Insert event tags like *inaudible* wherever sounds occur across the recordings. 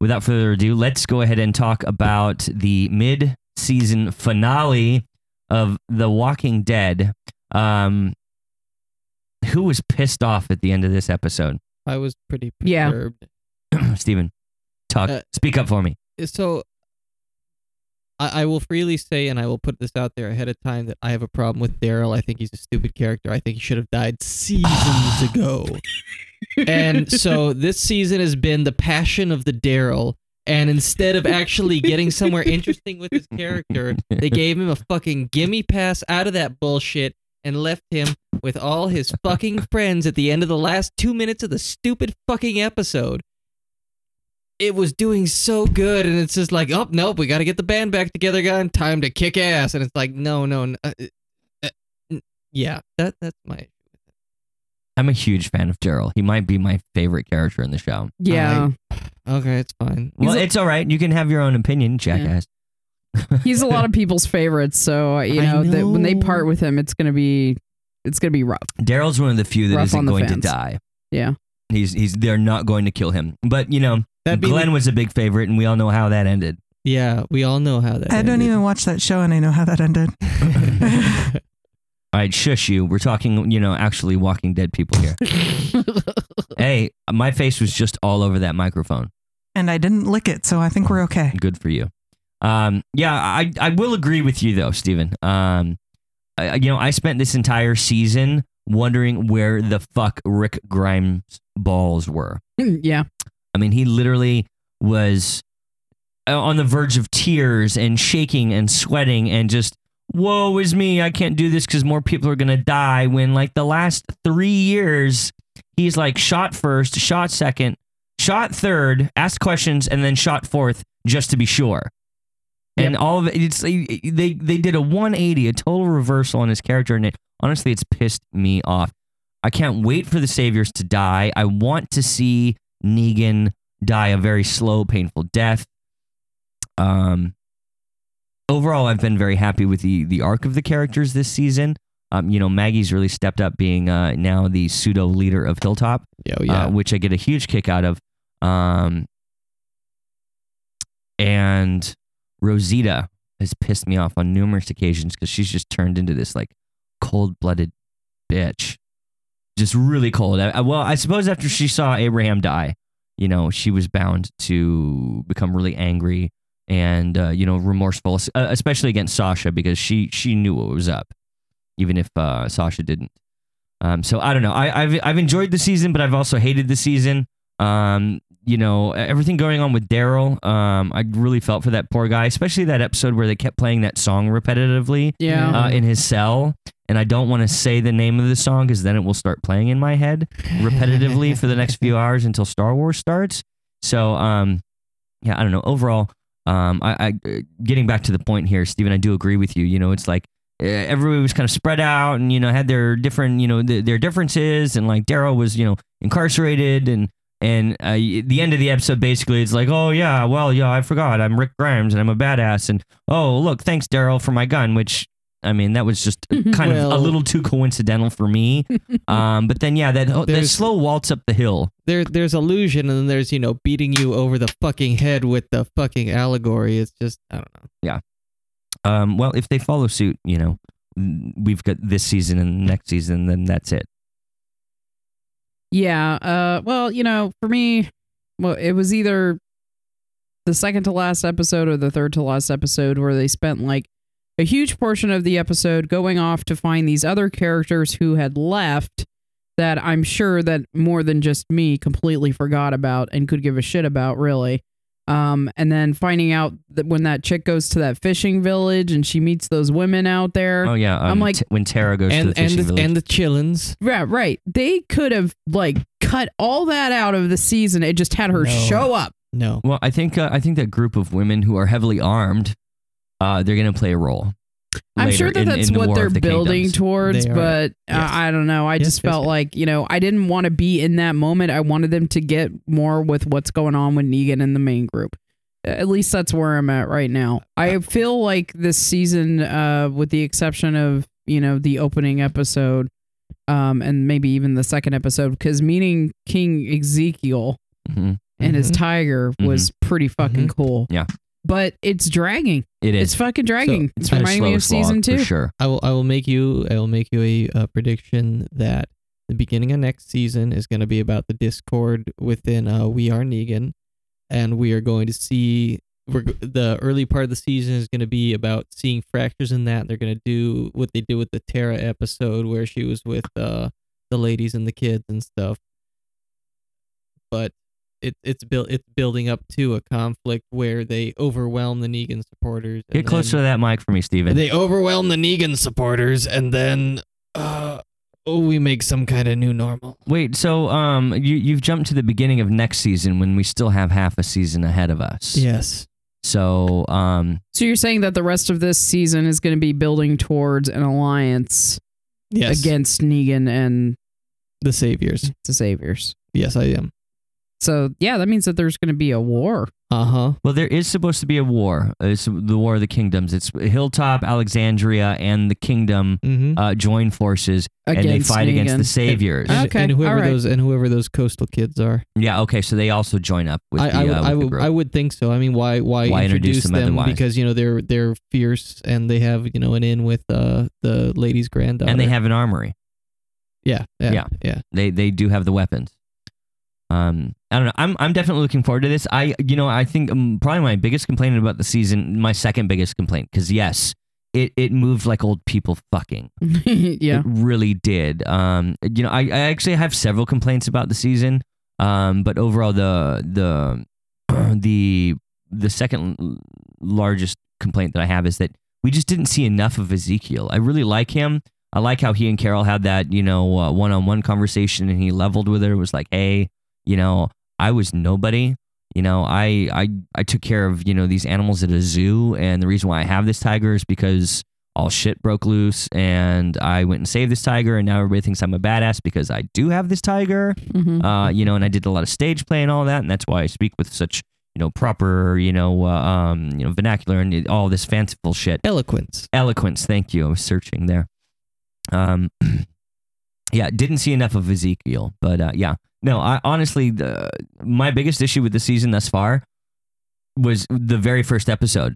without further ado, let's go ahead and talk about the mid-season finale of The Walking Dead. Um, who was pissed off at the end of this episode? I was pretty Yeah. perturbed. *clears throat* Steven, talk. Uh, speak up for me. So I, I will freely say, and I will put this out there ahead of time, that I have a problem with Daryl. I think he's a stupid character. I think he should have died seasons *sighs* ago. And so this season has been the passion of the Daryl. And instead of actually getting somewhere interesting with his character, they gave him a fucking gimme pass out of that bullshit and left him with all his fucking friends at the end of the last two minutes of the stupid fucking episode. It was doing so good, and it's just like, oh nope, we got to get the band back together, guy. Time to kick ass. And it's like, no, no, no uh, uh, n- yeah, that that's my. I'm a huge fan of Daryl. He might be my favorite character in the show. Yeah. Okay, it's fine. Well, a- it's all right. You can have your own opinion, jackass. *laughs* He's a lot of people's favorites, so uh, you I know, that when they part with him, it's gonna be it's gonna be rough. Daryl's one of the few that Rough on not the going to die. Yeah. He's he's they're not going to kill him. But you know, That'd be Glenn was a big favorite, and we all know how that ended. Yeah, we all know how that. Ended. I don't even watch that show, and I know how that ended. *laughs* All right, shush you. We're talking, you know, actually Walking Dead people here. *laughs* hey, my face was just all over that microphone. and I didn't lick it, so I think we're okay. Good for you. Um, yeah, I I will agree with you though, Steven. Um, I, you know, I spent this entire season wondering where the fuck Rick Grimes' balls were. *clears throat* yeah. I mean, he literally was uh, on the verge of tears and shaking and sweating and just, woe is me. I can't do this because more people are going to die. When, like, the last three years, he's like shot first, shot second, shot third, asked questions, and then shot fourth just to be sure. And all of it, it's they they did a 180, a total reversal on his character, and it honestly, it's pissed me off. I can't wait for the saviors to die. I want to see Negan die a very slow, painful death. Um, overall, I've been very happy with the the arc of the characters this season. Um, you know, Maggie's really stepped up, being uh, now the pseudo leader of Hilltop, oh, yeah. uh, which I get a huge kick out of. Um, and Rosita has pissed me off on numerous occasions because she's just turned into this like cold blooded bitch. Just really cold. I, I- well, I suppose after she saw Abraham die, you know, she was bound to become really angry and uh, you know remorseful, uh, especially against Sasha because she she knew what was up, even if uh, Sasha didn't. Um, so I don't know. I, I've I've enjoyed the season, but I've also hated the season. Um, you know, everything going on with Daryl. Um, I really felt for that poor guy, especially that episode where they kept playing that song repetitively Yeah. uh, in his cell. And I don't want to say the name of the song because then it will start playing in my head repetitively for the next few *laughs* hours until Star Wars starts. So, um, yeah, I don't know. Overall, um, I, I uh, getting back to the point here, Steven, I do agree with you. You know, it's like uh, everybody was kind of spread out and you know had their different you know th- their differences, and like Daryl was you know incarcerated and. And uh, the end of the episode basically it's like, oh yeah, well yeah, I forgot I'm Rick Grimes and I'm a badass, and oh look, thanks Daryl for my gun, which I mean that was just *laughs* kind of a little too coincidental for me. *laughs* um, but then yeah, that that slow waltz up the hill. there there's illusion and then there's you know beating you over the fucking head with the fucking allegory it's just i don't know Yeah. Um, well, if they follow suit, you know, we've got this season and next season, then that's it. Yeah. Uh well, you know, for me, well, it was either the second to last episode or the third to last episode where they spent like a huge portion of the episode going off to find these other characters who had left that I'm sure that more than just me completely forgot about and could give a shit about really. Um, and then finding out that when that chick goes to that fishing village and she meets those women out there. Oh yeah, um, I'm like- t- when Tara goes to and the fishing and the, village. and the chillins Yeah, right. They could have like cut all that out of the season. It just had her No. show up. no well, I think uh, I think that group of women who are heavily armed, uh, they're gonna play a role. I'm sure that in- that's in the what War they're the building Kingdoms. towards, They are. but Yes. uh, I don't know. I Yes, just yes, felt yes. like, you know, I didn't want to be in that moment. I wanted them to get more with what's going on with Negan and the main group. At least that's where I'm at right now. I feel like this season, uh, with the exception of, you know, the opening episode, um, and maybe even the second episode, because meeting King Ezekiel Mhm. and his Mhm. tiger was pretty fucking cool. Mm-hmm. Yeah. But it's dragging. It is. It's fucking dragging. it's reminding me of slog, season for two. sure. I will I will make you I will make you a, uh prediction that the beginning of next season is going to be about the discord within uh, We Are Negan, and we are going to see we're, the early part of the season is going to be about seeing fractures in that. They're going to do what they did with the Tara episode where she was with uh, the ladies and the kids and stuff. But it, it's built it's building up to a conflict where they overwhelm the Negan supporters. Get closer to that mic for me, Steven. they overwhelm the Negan supporters, and then uh, oh, we make some kind of new normal. Wait, so um, you you've jumped to the beginning of next season when we still have half a season ahead of us. Yes. So um, So you're saying that the rest of this season is going to be building towards an alliance Yes. against Negan and the saviors. the Saviors. Yes, I am. So yeah, that means that there's going to be a war. Uh huh. well, there is supposed to be a war. It's the War of the Kingdoms. It's Hilltop, Alexandria, and the Kingdom Mm-hmm. uh, join forces and they Against fight against the saviors. And, Okay, and whoever all right. those and whoever those coastal kids are. yeah. Okay. So they also join up with I, the, I, would, uh, I with the would group. I would think so. I mean, why why, Why introduce introduce them them? Because you know they're they're fierce and they have you know an in with uh the lady's granddaughter. and they have an armory. yeah yeah Yeah. yeah. They they do have the weapons. Um, I don't know. I'm I'm definitely looking forward to this. I you know I think um, probably my biggest complaint about the season, my second biggest complaint, because yes, it it moved like old people fucking. *laughs* yeah. It really did. Um, you know, I, I actually have several complaints about the season. Um, but overall, the the *clears throat* the the second largest complaint that I have is that we just didn't see enough of Ezekiel. I really like him. I like how he and Carol had that you know one on one conversation, and he leveled with her. It was like, hey, you know, I was nobody. You know, I I I took care of you know these animals at a zoo, and the reason why I have this tiger is because all shit broke loose and I went and saved this tiger and now everybody thinks I'm a badass because I do have this tiger. Mhm. Uh, you know, and I did a lot of stage play and all that, and that's why I speak with such, you know, proper, you know, uh, um, you know, vernacular and all this fanciful shit. Eloquence. Eloquence, thank you. I was searching there. Um *clears throat* yeah, didn't see enough of Ezekiel, but uh, yeah. No, I honestly the my biggest issue with the season thus far was the very first episode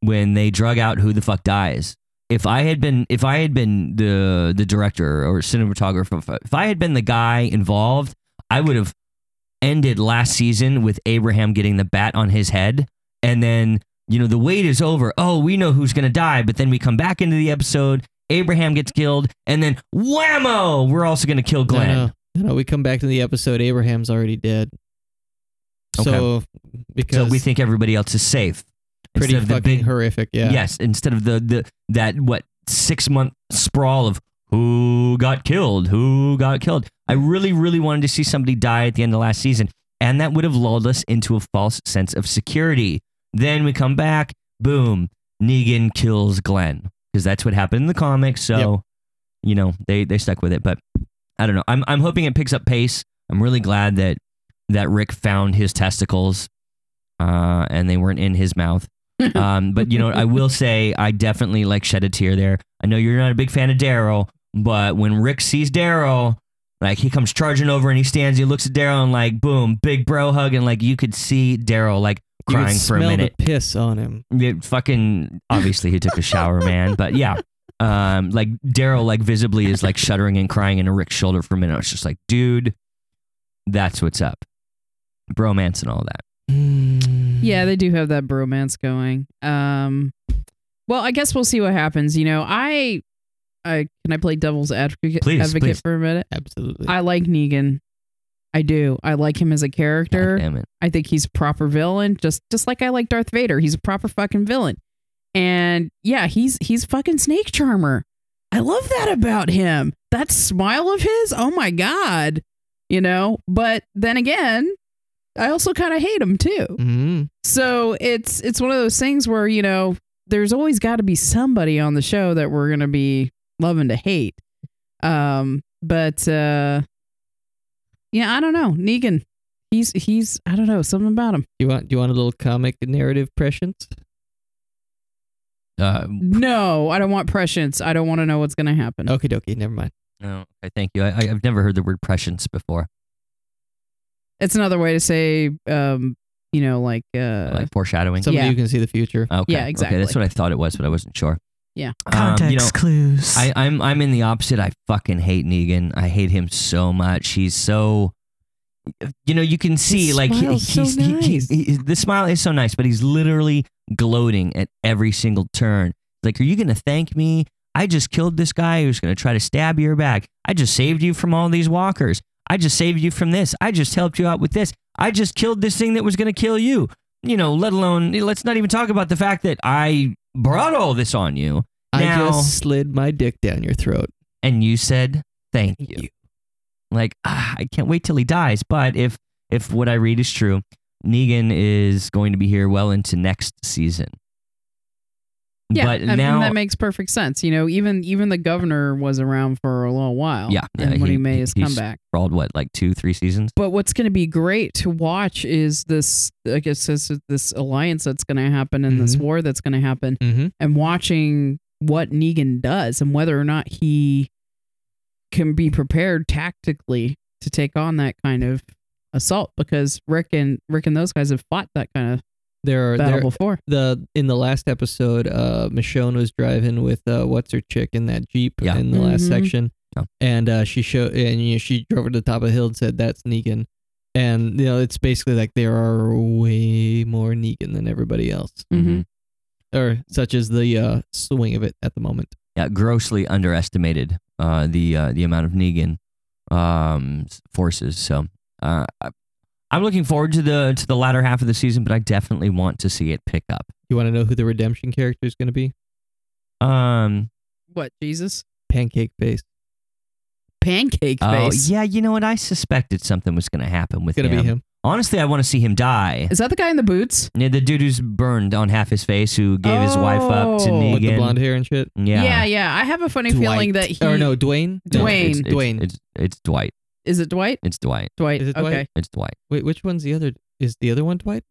when they drug out who the fuck dies. If I had been if I had been the the director or cinematographer, if I had been the guy involved, I would have ended last season with Abraham getting the bat on his head and then you know the wait is over. Oh, we know who's going to die, but then we come back into the episode, Abraham gets killed and then whammo, we're also going to kill Glenn. No, no, no, we come back to the episode. Abraham's already dead. So because So we think everybody else is safe. pretty Instead fucking big- horrific. Yeah. Yes, instead of the the that what six month sprawl of who got killed, who got killed. I really, really wanted to see somebody die at the end of last season, and that would have lulled us into a false sense of security. Then we come back, boom, Negan kills Glenn because that's what happened in the comics. So, you know, they they stuck with it. But I don't know. I'm I'm hoping it picks up pace. I'm really glad that that Rick found his testicles, uh, and they weren't in his mouth. *laughs* Um, but you know, I will say I definitely like shed a tear there. I know you're not a big fan of Daryl, but when Rick sees Daryl, like he comes charging over and he stands, he looks at Daryl and like boom, big bro hug, and like you could see Daryl like crying for a minute. the piss on him. It fucking obviously he took a shower, man. But yeah. Um, like Daryl like visibly is like shuddering and crying into Rick's shoulder for a minute. It's just like, dude, that's what's up. Bromance and all that. Yeah, they do have that bromance going. Um, well, I guess we'll see what happens. You know, I, I can I play devil's advocate, Please, advocate please. for a minute. Absolutely. I like Negan. I do. I like him as a God character. damn it. I think he's a proper villain, just just like I like Darth Vader. He's a proper fucking villain. And yeah, he's he's fucking snake charmer. I love that about him. That smile of his, oh my god. You know, but then again, I also kind of hate him too. hmm So it's it's one of those things where, you know, there's always got to be somebody on the show that we're going to be loving to hate. Um but uh yeah, I don't know. Negan. He's he's I don't know, something about him. You want? Do you want a little comic narrative prescience? Uh, No, I don't want prescience. I don't want to know what's going to happen. Okay, dokie. Never mind. no, okay, thank you. I, I- I've never heard the word prescience before. It's another way to say, um, you know, like, uh, like foreshadowing. Somebody Yeah. who can see the future. okay. Yeah, Okay, exactly. that's what I thought it was, but I wasn't sure. Yeah. Um, Context you know, clues. I, I'm I'm in the opposite. I fucking hate Negan. I hate him so much. He's so, you know, you can see like he- smile's so he's he- he- he- the smile is so nice, but he's literally gloating at every single turn. Like, are you gonna thank me? I just killed this guy who's gonna try to stab your back. I just saved you from all these walkers. I just saved you from this. I just helped you out with this. I just killed this thing that was gonna kill you. You know, let alone let's not even talk about the fact that I brought all this on you. I Now- just slid my dick down your throat. and you said thank you. Like ah, I can't wait till he dies. But if if what I read is true, Negan is going to be here well into next season. yeah, but I mean, now, that makes perfect sense. You know, even even the governor was around for a little while. Yeah, yeah, and when he, he- made his he's- comeback. crawled what like two, three seasons. But what's going to be great to watch is this. I guess this this alliance that's going to happen and this Mhm. war that's going to happen, Mm-hmm. and watching what Negan does and whether or not he can be prepared tactically to take on that kind of assault. Because Rick and Rick and those guys have fought that kind of There are battle there, before. the in the last episode, uh, Michonne was driving with uh, what's her chick in that jeep Yeah. in the last Mhm. section, Yeah. and uh, she showed and you know, she drove her to the top of the hill and said that's Negan, and you know it's basically like there are way more Negan than everybody else, Mhm. or such as the uh, swing of it at the moment. Yeah, grossly underestimated uh, the uh, the amount of Negan um, forces. So uh, I- I'm looking forward to the to the latter half of the season, but I definitely want to see it pick up. You want to know who the redemption character is going to be? Um, What Jesus? Pancake face. Pancake oh face. yeah, you know what? I suspected something was going to happen with It's going to him. be him. Honestly, I want to see him die. Is that the guy in the boots? Yeah, the dude who's burned on half his face, who gave his wife up to Oh. Negan. with the blonde hair and shit. Yeah, yeah, yeah. I have a funny feeling that he. or no Dwayne. No, Dwayne. It's, it's, Dwayne. It's, it's Dwight. Is it Dwight? It's Dwight. Dwight. Is it okay. Dwight? It's Dwight. Wait, which one's the other? Is the other one Dwight?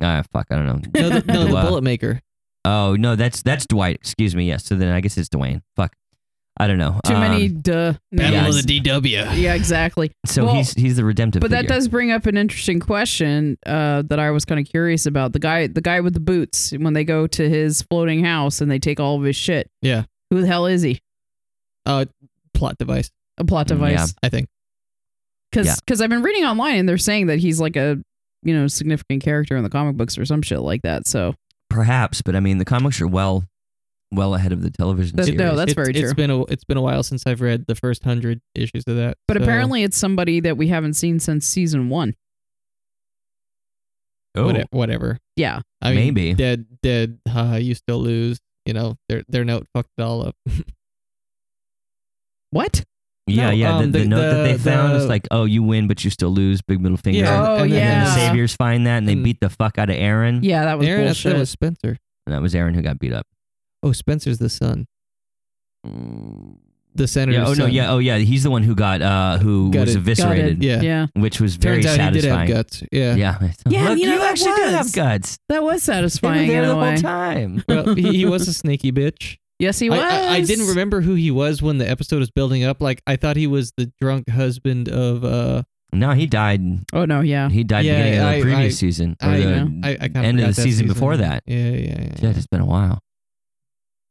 Ah, fuck, I don't know. No, the, no, *laughs* the Wow. bullet maker. Oh no, that's that's Dwight. Excuse me. Yes. So then I guess it's Dwayne. Fuck. I don't know. Too many Um, duh. Battle names. of the DW. Yeah, exactly. So Well, he's he's the redemptive. But that figure. does bring up an interesting question uh, that I was kind of curious about. The guy, the guy with the boots, when they go to his floating house and they take all of his shit. Yeah. Who the hell is he? Uh, plot device. A plot Mm, yeah. device? I think. Because Yeah. I've been reading online and they're saying that he's like a you know significant character in the comic books or some shit like that. So perhaps, but I mean the comics are well well ahead of the television That- series. no, that's it's, very It's true. been a it's been a while since I've read the first hundred issues of that. But so- apparently, it's somebody that we haven't seen since season one. oh, Whate- whatever. Yeah. I mean, Maybe. dead, dead. Haha, you still lose. You know, their their note fucked it all up. *laughs* What? Yeah, No, yeah. um, the, the, the- note that they the- found is like, oh, you win, but you still lose. Big middle finger. Yeah. Oh, and then- And yeah. the saviors find that and they And- beat the fuck out of Aaron. Yeah, that was Aaron, I thought bullshit. it was Spencer. And that was Aaron who got beat up. Oh, Spencer's the son. The senator. Yeah. Oh no. Yeah. Oh yeah. He's the one who got uh who Got was it. eviscerated. Yeah. yeah, Which was very Turns out he did have guts. Yeah. Yeah. Yeah, Look, you know, that actually did have guts. that was They were satisfying there in the a way. whole time. well, he, he was a sneaky bitch. Yes, he was. I, I didn't remember who he was when the episode was building up. Like I thought he was the drunk husband of uh No, he died. Oh no, yeah. He died Yeah, beginning of the I- previous I- season. Or I, the. I, I kind end of the season before that. Yeah, yeah, yeah. Shit, it's been a while.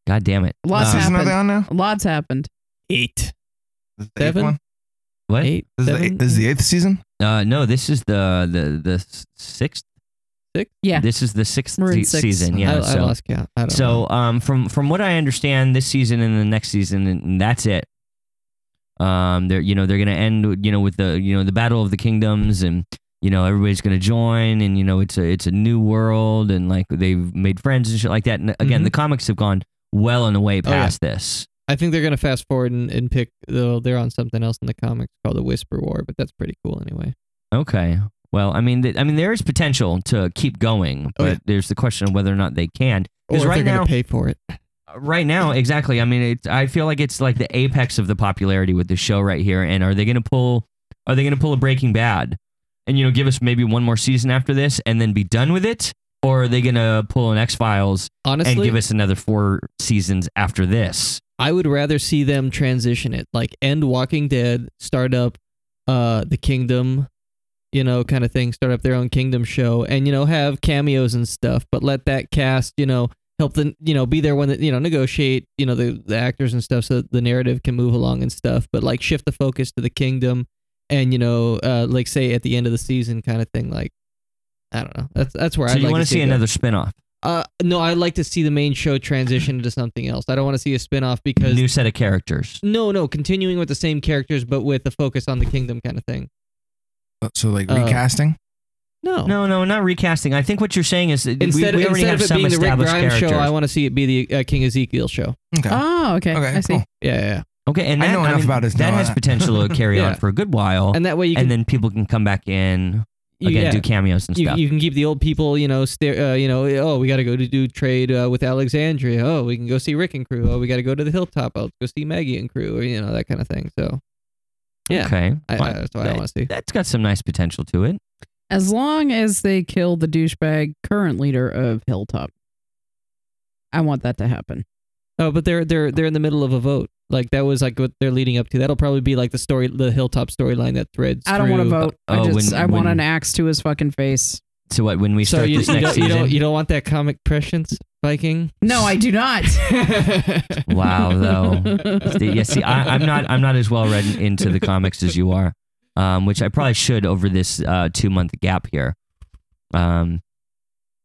God damn it. Lots season are happened. they on now? Lots happened. Eight. This is the eighth Seven? one? What? Eight. This is, the, seven? eighth, this is the eighth season? Uh, no, this is the the the s- sixth. Yeah. This is the 6th se- six. season. Yeah. I, I so lost count. I don't so um from from what I understand, this season and the next season, and that's it. Um, they're you know they're gonna end you know with the you know the battle of the kingdoms and you know everybody's gonna join and you know it's a it's a new world and like they've made friends and shit like that. And again, Mhm. the comics have gone well and away Oh, yeah. past this. I think they're gonna fast forward and, and pick. Though they're on something else in the comics called the Whisper War, but that's pretty cool anyway. Okay. Well, I mean, th- I mean, there is potential to keep going, but Oh, yeah. there's the question of whether or not they can. Or Because right they're now, pay for it. right now, exactly. I mean, it's. I feel like it's like the apex of the popularity with the show right here. And are they going to pull? Are they going to pull a Breaking Bad, and you know, give us maybe one more season after this, and then be done with it? Or are they going to pull an X Files Honestly, and give us another four seasons after this? I would rather see them transition it, like end Walking Dead, start up uh the Kingdom, you know, kind of thing, start up their own kingdom show, and you know, have cameos and stuff, but let that cast, you know, help them, you know, be there when the, you know, negotiate, you know, the the actors and stuff, so the narrative can move along and stuff, but like shift the focus to the kingdom, and you know, uh, like say at the end of the season, kind of thing, like. I don't know. That's that's where So I'd you like want to to see another spin-off, Uh, no, I'd like to see the main show transition into something else. I don't want to see a spin-off because new set of characters. no, no, continuing with the same characters but with a focus on the kingdom kind of thing. So like Uh, recasting. No, No, no, not recasting. I think what you're saying is that we, Instead, we already instead have of it some being the Rick established Grimes characters. show, I want to see it be the uh, King Ezekiel show. Okay. Oh, okay. okay. I see. Cool. Yeah, yeah, yeah. okay, and I that, know enough mean, about his that has that. potential to *laughs* carry on for a good while, and that way you can and then people can come back in you, again, yeah, do cameos and you, stuff. you can keep the old people, you know, stare, uh, you know, oh, we got to go to do trade uh, with Alexandria. Oh, we can go see Rick and crew. Oh, we got to go to the hilltop. Oh, let's go see Maggie and crew, or you know that kind of thing. So, yeah, okay, I, I, that's what I want to see. That's got some nice potential to it. As long as they kill the douchebag current leader of Hilltop, I want that to happen. Oh, but they're they're they're in the middle of a vote. Like that was like what they're leading up to. That'll probably be like the story, the hilltop storyline that threads. I don't want to vote. Oh, I just when- I want an axe to his fucking face. So what? When we So start you, this you next don't, you season, don't you don't want that comic prescience, Viking? No, I do not. *laughs* wow, though. See- yeah, see, I, I'm not. I'm not as well read into the comics as you are, um, which I probably should over this uh, two month gap here. Um,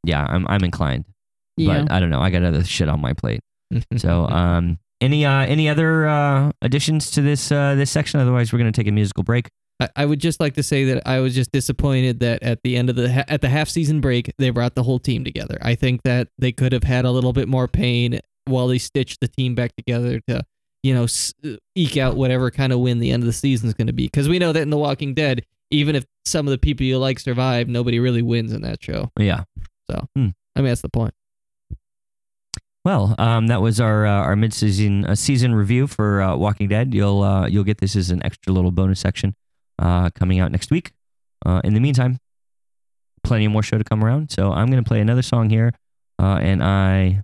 yeah, I'm. I'm inclined, Yeah. but I don't know. I got other shit on my plate. So, um, any uh, any other uh, additions to this uh, this section? Otherwise, we're gonna take a musical break. I, I would just like to say that I was just disappointed that at the end of the ha- at the half season break they brought the whole team together. I think that they could have had a little bit more pain while they stitched the team back together to you know eke out whatever kind of win the end of the season is going to be because we know that in The Walking Dead even if some of the people you like survive nobody really wins in that show. Yeah. So I mean that's the point. Well, um, that was our uh, our mid season uh, season review for uh, Walking Dead. You'll uh, you'll get this as an extra little bonus section uh, coming out next week. Uh, in the meantime, plenty more show to come around. So I'm going to play another song here, uh, and I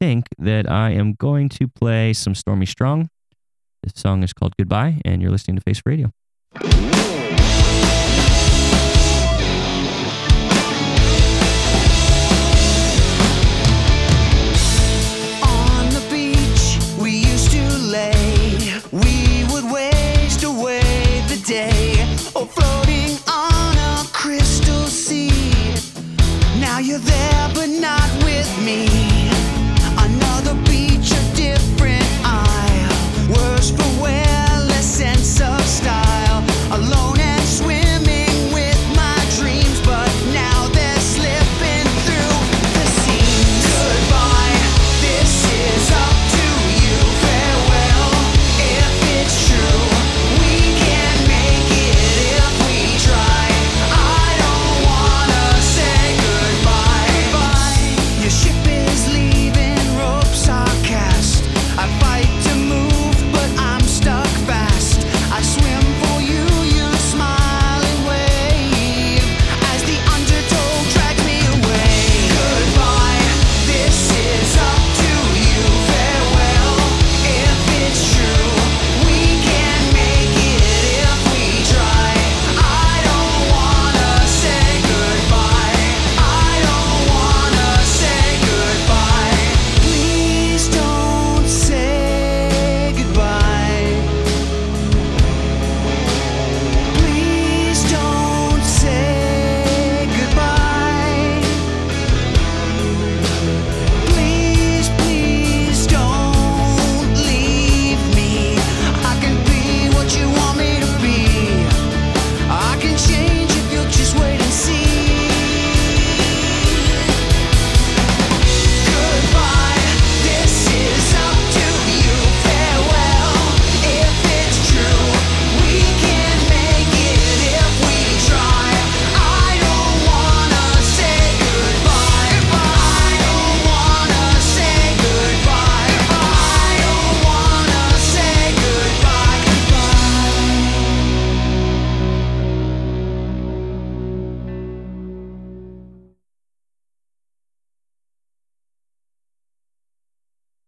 think that I am going to play some Stormy Strong. This song is called Goodbye, and you're listening to Face Radio.